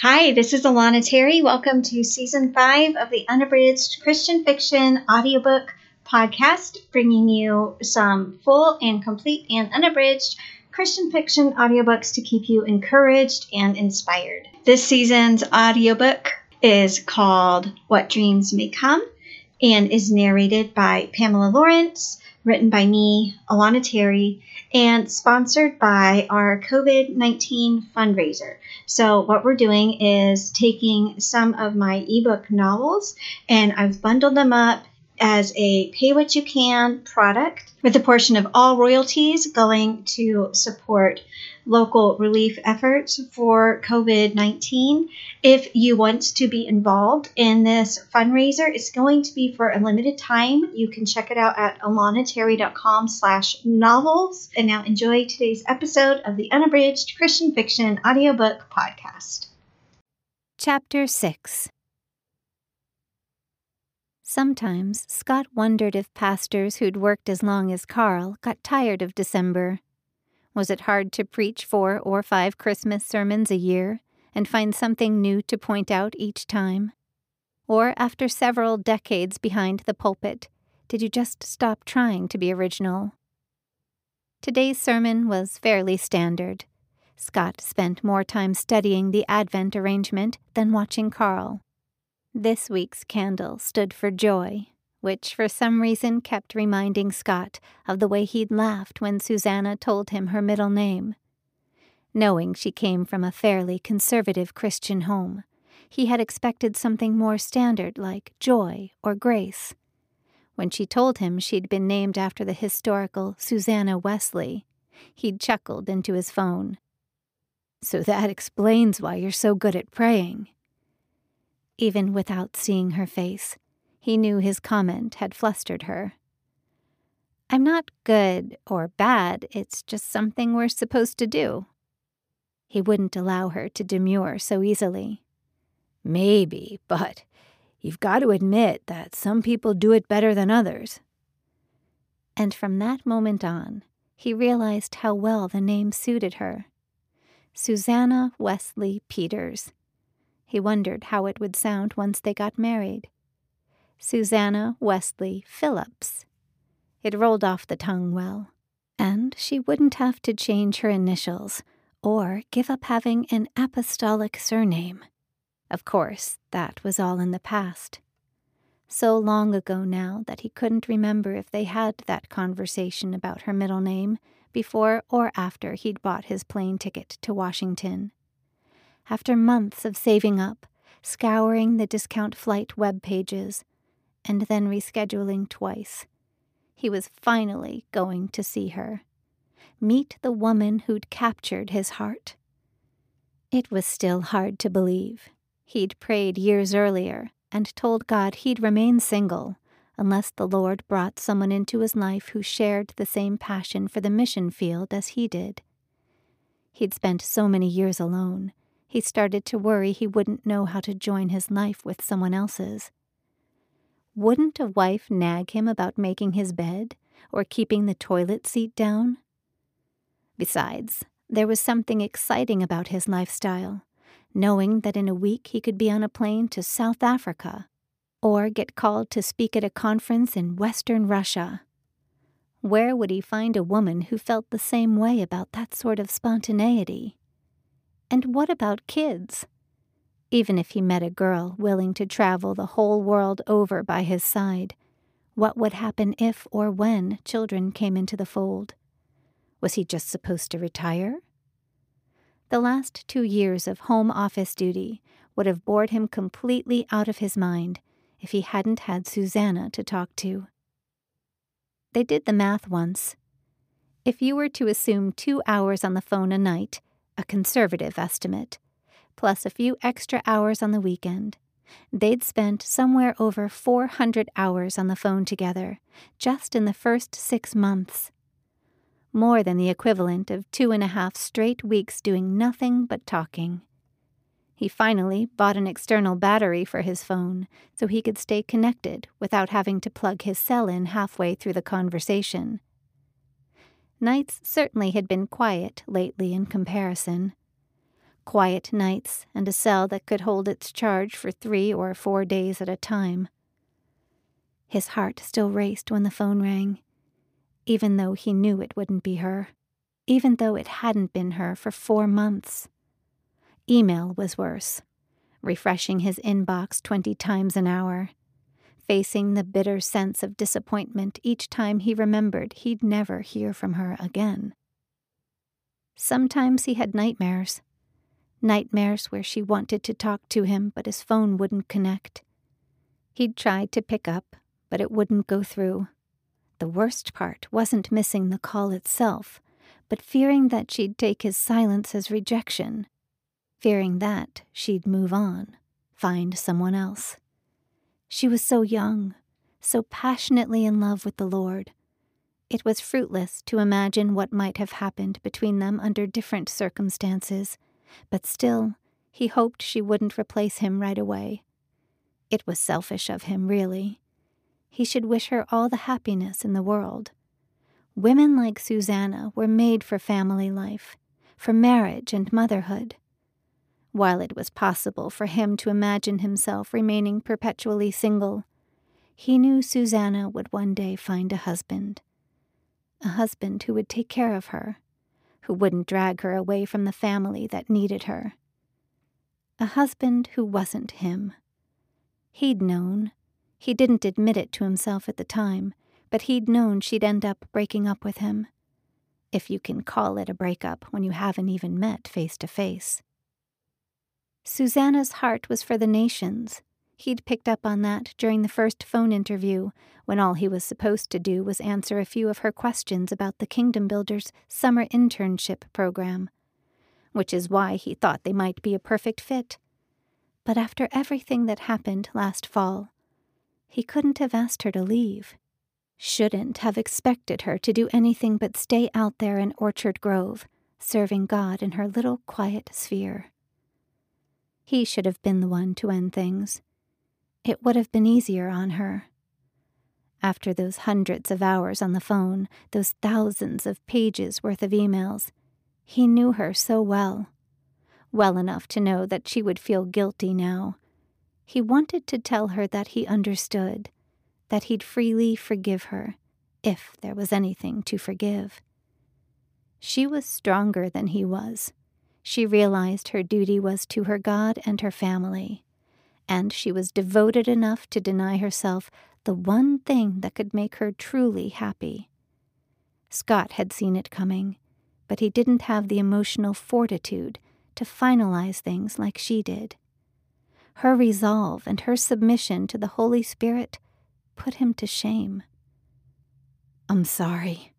Hi, this is Alana Terry. Welcome to season five of the Unabridged Christian Fiction audiobook podcast, bringing you some full and complete and unabridged Christian fiction audiobooks to keep you encouraged and inspired. This season's audiobook is called What Dreams May Come and is narrated by Pamela Lawrence, written by me, Alana Terry, and sponsored by our COVID 19 fundraiser. So, what we're doing is taking some of my ebook novels and I've bundled them up as a pay what you can product with a portion of all royalties going to support local relief efforts for COVID 19. If you want to be involved in this fundraiser, it's going to be for a limited time. You can check it out at alanaterry.com slash novels. And now enjoy today's episode of the Unabridged Christian Fiction Audiobook Podcast. Chapter 6 Sometimes Scott wondered if pastors who'd worked as long as Carl got tired of December. Was it hard to preach four or five Christmas sermons a year and find something new to point out each time? Or after several decades behind the pulpit, did you just stop trying to be original? Today's sermon was fairly standard. Scott spent more time studying the Advent arrangement than watching Carl. This week's candle stood for joy, which for some reason kept reminding Scott of the way he'd laughed when Susanna told him her middle name. Knowing she came from a fairly conservative Christian home, he had expected something more standard like Joy or Grace. When she told him she'd been named after the historical Susanna Wesley, he'd chuckled into his phone. So that explains why you're so good at praying. Even without seeing her face, he knew his comment had flustered her. I'm not good or bad, it's just something we're supposed to do. He wouldn't allow her to demur so easily. Maybe, but you've got to admit that some people do it better than others. And from that moment on, he realized how well the name suited her. Susanna Wesley Peters. He wondered how it would sound once they got married. Susanna Wesley Phillips. It rolled off the tongue well, and she wouldn't have to change her initials or give up having an apostolic surname. Of course, that was all in the past. So long ago now that he couldn't remember if they had that conversation about her middle name before or after he'd bought his plane ticket to Washington. After months of saving up, scouring the discount flight web pages, and then rescheduling twice. He was finally going to see her. Meet the woman who'd captured his heart. It was still hard to believe. He'd prayed years earlier and told God he'd remain single unless the Lord brought someone into his life who shared the same passion for the mission field as he did. He'd spent so many years alone, he started to worry he wouldn't know how to join his life with someone else's. Wouldn't a wife nag him about making his bed or keeping the toilet seat down? Besides, there was something exciting about his lifestyle, knowing that in a week he could be on a plane to South Africa or get called to speak at a conference in Western Russia. Where would he find a woman who felt the same way about that sort of spontaneity? And what about kids? Even if he met a girl willing to travel the whole world over by his side, what would happen if or when children came into the fold? Was he just supposed to retire? The last two years of home office duty would have bored him completely out of his mind if he hadn't had Susanna to talk to. They did the math once. If you were to assume two hours on the phone a night, a conservative estimate, plus a few extra hours on the weekend. They'd spent somewhere over 400 hours on the phone together, just in the first six months. More than the equivalent of two and a half straight weeks doing nothing but talking. He finally bought an external battery for his phone so he could stay connected without having to plug his cell in halfway through the conversation. Nights certainly had been quiet lately in comparison quiet nights, and a cell that could hold its charge for three or four days at a time. His heart still raced when the phone rang, even though he knew it wouldn't be her, even though it hadn't been her for four months. Email was worse, refreshing his inbox 20 times an hour, facing the bitter sense of disappointment each time he remembered he'd never hear from her again. Sometimes he had nightmares. Nightmares where she wanted to talk to him, but his phone wouldn't connect. He'd tried to pick up, but it wouldn't go through. The worst part wasn't missing the call itself, but fearing that she'd take his silence as rejection, fearing that she'd move on, find someone else. She was so young, so passionately in love with the Lord. It was fruitless to imagine what might have happened between them under different circumstances, but still, he hoped she wouldn't replace him right away. It was selfish of him, really. He should wish her all the happiness in the world. Women like Susanna were made for family life, for marriage and motherhood. While it was possible for him to imagine himself remaining perpetually single, he knew Susanna would one day find a husband. A husband who would take care of her, who wouldn't drag her away from the family that needed her. A husband who wasn't him. He'd known. He didn't admit it to himself at the time, but he'd known she'd end up breaking up with him. If you can call it a breakup when you haven't even met face to face. Susanna's heart was for the nations. He'd picked up on that during the first phone interview, when all he was supposed to do was answer a few of her questions about the Kingdom Builders summer internship program, which is why he thought they might be a perfect fit. But after everything that happened last fall, he couldn't have asked her to leave. Shouldn't have expected her to do anything but stay out there in Orchard Grove, serving God in her little quiet sphere. He should have been the one to end things. It would have been easier on her. After those hundreds of hours on the phone, those thousands of pages worth of emails, he knew her so well. Well enough to know that she would feel guilty now. He wanted to tell her that he understood, that he'd freely forgive her, if there was anything to forgive. She was stronger than he was. She realized her duty was to her God and her family, and she was devoted enough to deny herself the one thing that could make her truly happy. Scott had seen it coming, but he didn't have the emotional fortitude to finalize things like she did. Her resolve and her submission to the Holy Spirit put him to shame. I'm sorry.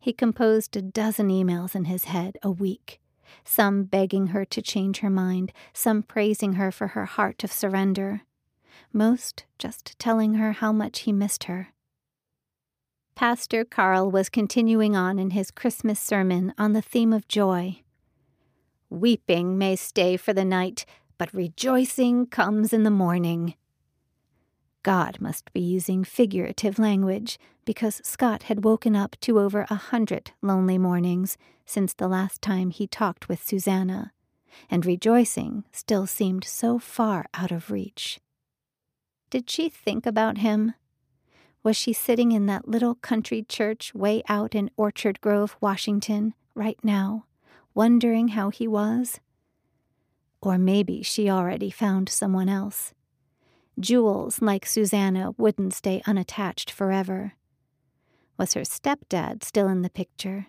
He composed a dozen emails in his head a week some begging her to change her mind, some praising her for her heart of surrender, most just telling her how much he missed her. Pastor Carl was continuing on in his Christmas sermon on the theme of joy. Weeping may stay for the night, but rejoicing comes in the morning. God must be using figurative language because Scott had woken up to over a hundred lonely mornings since the last time he talked with Susanna, and rejoicing still seemed so far out of reach. Did she think about him? Was she sitting in that little country church way out in Orchard Grove, Washington, right now, wondering how he was? Or maybe she already found someone else Jules, like Susanna, wouldn't stay unattached forever. Was her stepdad still in the picture?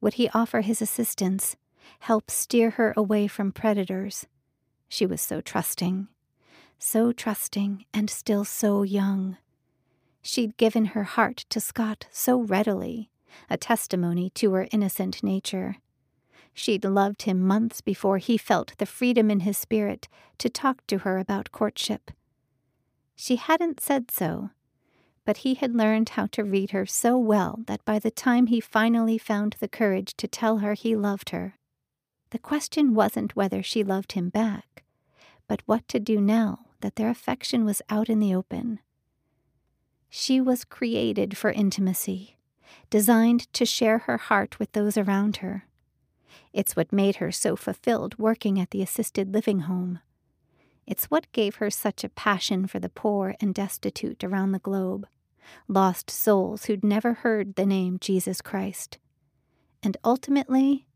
Would he offer his assistance, help steer her away from predators? She was so trusting, so trusting, and still so young. She'd given her heart to Scott so readily, a testimony to her innocent nature. She'd loved him months before he felt the freedom in his spirit to talk to her about courtship she hadn't said so, but he had learned how to read her so well that by the time he finally found the courage to tell her he loved her, the question wasn't whether she loved him back, but what to do now that their affection was out in the open. She was created for intimacy, designed to share her heart with those around her. It's what made her so fulfilled working at the assisted living home. It's what gave her such a passion for the poor and destitute around the globe, lost souls who'd never heard the name Jesus Christ. And ultimately,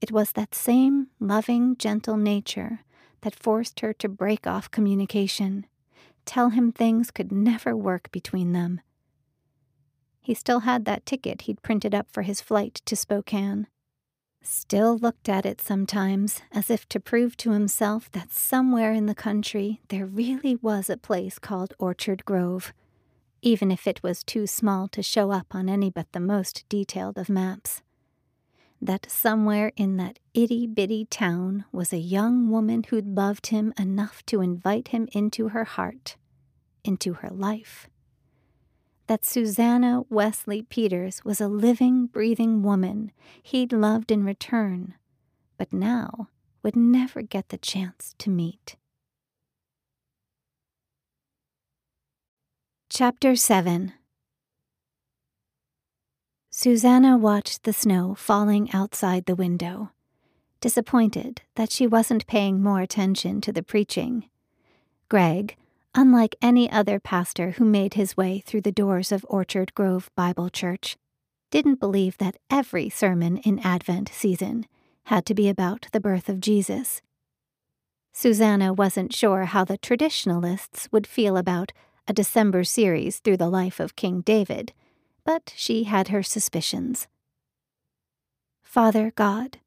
it was that same loving, gentle nature that forced her to break off communication, tell him things could never work between them. He still had that ticket he'd printed up for his flight to Spokane. Still looked at it sometimes as if to prove to himself that somewhere in the country there really was a place called Orchard Grove, even if it was too small to show up on any but the most detailed of maps that somewhere in that itty bitty town was a young woman who'd loved him enough to invite him into her heart, into her life. That Susanna Wesley Peters was a living, breathing woman he'd loved in return, but now would never get the chance to meet. Chapter 7 Susanna watched the snow falling outside the window, disappointed that she wasn't paying more attention to the preaching. Greg, unlike any other pastor who made his way through the doors of Orchard Grove Bible Church, didn't believe that every sermon in Advent season had to be about the birth of Jesus. Susanna wasn't sure how the traditionalists would feel about a December series through the life of King David but she had her suspicions. Father God,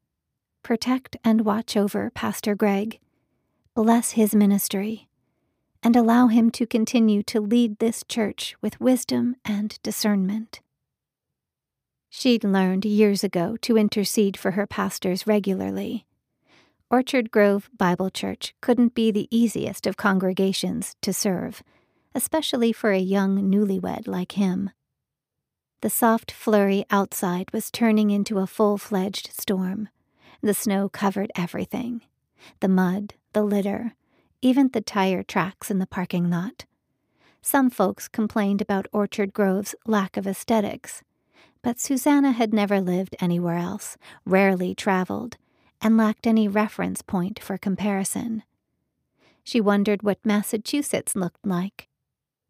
protect and watch over Pastor Greg, bless his ministry, and allow him to continue to lead this church with wisdom and discernment. She'd learned years ago to intercede for her pastors regularly. Orchard Grove Bible Church couldn't be the easiest of congregations to serve, especially for a young newlywed like him. The soft flurry outside was turning into a full fledged storm. The snow covered everything the mud, the litter, even the tire tracks in the parking lot. Some folks complained about Orchard Grove's lack of aesthetics, but Susanna had never lived anywhere else, rarely traveled, and lacked any reference point for comparison. She wondered what Massachusetts looked like,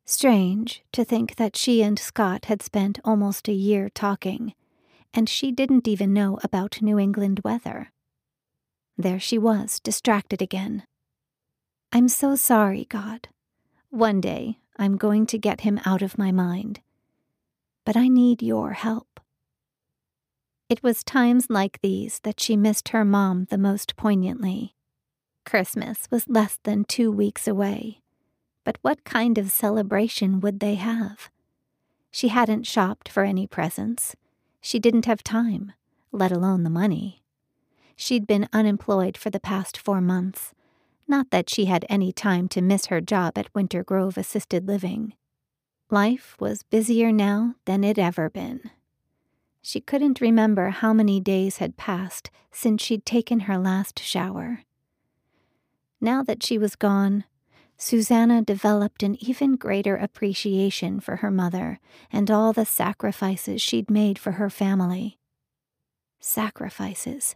Strange to think that she and Scott had spent almost a year talking, and she didn't even know about New England weather. There she was, distracted again. I'm so sorry, God. One day I'm going to get him out of my mind. But I need your help. It was times like these that she missed her mom the most poignantly. Christmas was less than two weeks away, but what kind of celebration would they have? She hadn't shopped for any presents. She didn't have time, let alone the money. She'd been unemployed for the past four months. Not that she had any time to miss her job at Winter Grove Assisted Living. Life was busier now than it ever been. She couldn't remember how many days had passed since she'd taken her last shower. Now that she was gone, Susanna developed an even greater appreciation for her mother and all the sacrifices she'd made for her family. Sacrifices.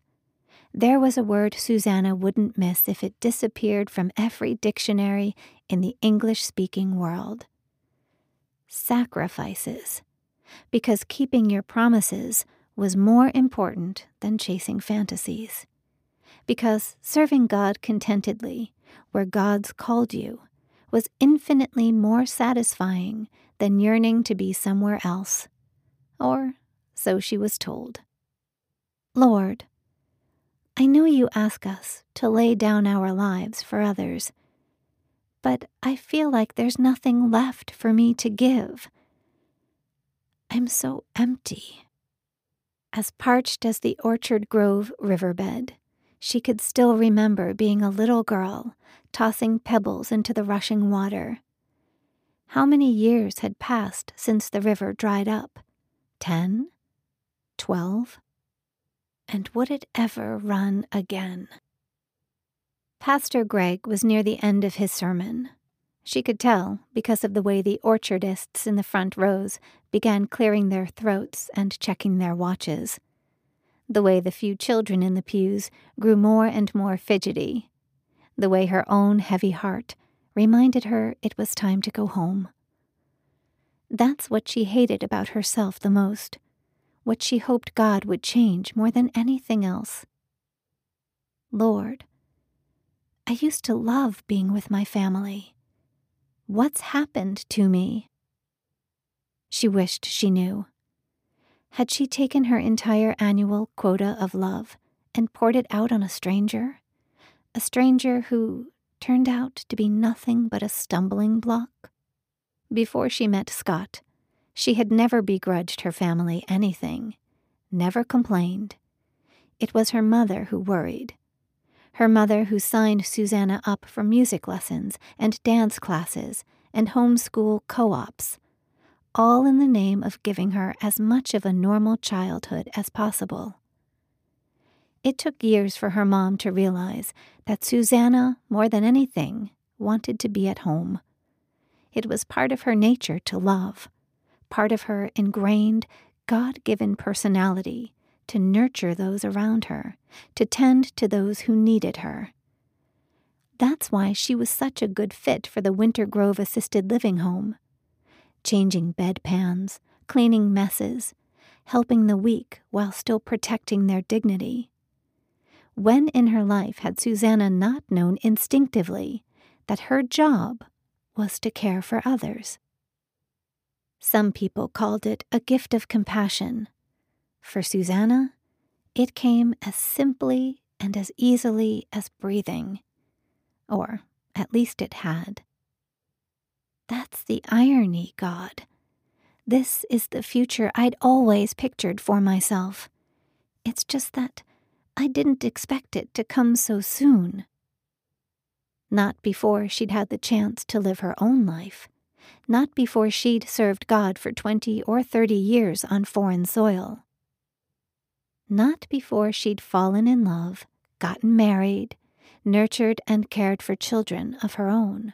There was a word Susanna wouldn't miss if it disappeared from every dictionary in the English speaking world. Sacrifices. Because keeping your promises was more important than chasing fantasies. Because serving God contentedly where God's called you was infinitely more satisfying than yearning to be somewhere else. Or so she was told. Lord, I know you ask us to lay down our lives for others, but I feel like there's nothing left for me to give. I'm so empty. As parched as the Orchard Grove riverbed, she could still remember being a little girl, tossing pebbles into the rushing water. How many years had passed since the river dried up? Ten? Twelve? And would it ever run again? Pastor Greg was near the end of his sermon. She could tell because of the way the orchardists in the front rows began clearing their throats and checking their watches. The way the few children in the pews grew more and more fidgety. The way her own heavy heart reminded her it was time to go home. That's what she hated about herself the most, what she hoped God would change more than anything else. Lord, I used to love being with my family. What's happened to me? She wished she knew. Had she taken her entire annual quota of love and poured it out on a stranger? A stranger who turned out to be nothing but a stumbling block? Before she met Scott, she had never begrudged her family anything, never complained. It was her mother who worried. Her mother who signed Susanna up for music lessons and dance classes and homeschool co ops, all in the name of giving her as much of a normal childhood as possible. It took years for her mom to realize that Susanna, more than anything, wanted to be at home. It was part of her nature to love, part of her ingrained, God given personality to nurture those around her, to tend to those who needed her. That's why she was such a good fit for the Winter Grove assisted living home. Changing bedpans, cleaning messes, helping the weak while still protecting their dignity. When in her life had Susanna not known instinctively that her job was to care for others. Some people called it a gift of compassion. For Susanna, it came as simply and as easily as breathing. Or at least it had. That's the irony, God. This is the future I'd always pictured for myself. It's just that I didn't expect it to come so soon. Not before she'd had the chance to live her own life. Not before she'd served God for 20 or 30 years on foreign soil. Not before she'd fallen in love, gotten married, nurtured and cared for children of her own.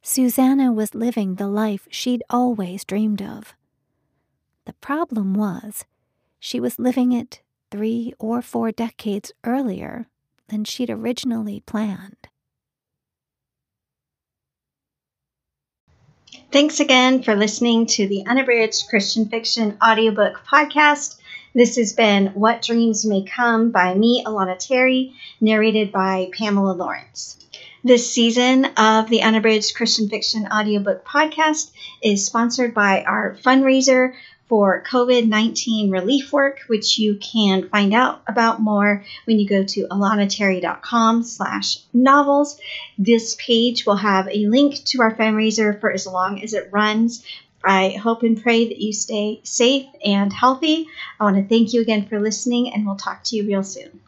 Susanna was living the life she'd always dreamed of. The problem was, she was living it three or four decades earlier than she'd originally planned. Thanks again for listening to the Unabridged Christian Fiction audiobook podcast. This has been What Dreams May Come by me, Alana Terry, narrated by Pamela Lawrence. This season of the Unabridged Christian Fiction audiobook podcast is sponsored by our fundraiser for COVID 19 relief work, which you can find out about more when you go to alanaterry.com slash novels. This page will have a link to our fundraiser for as long as it runs. I hope and pray that you stay safe and healthy. I want to thank you again for listening, and we'll talk to you real soon.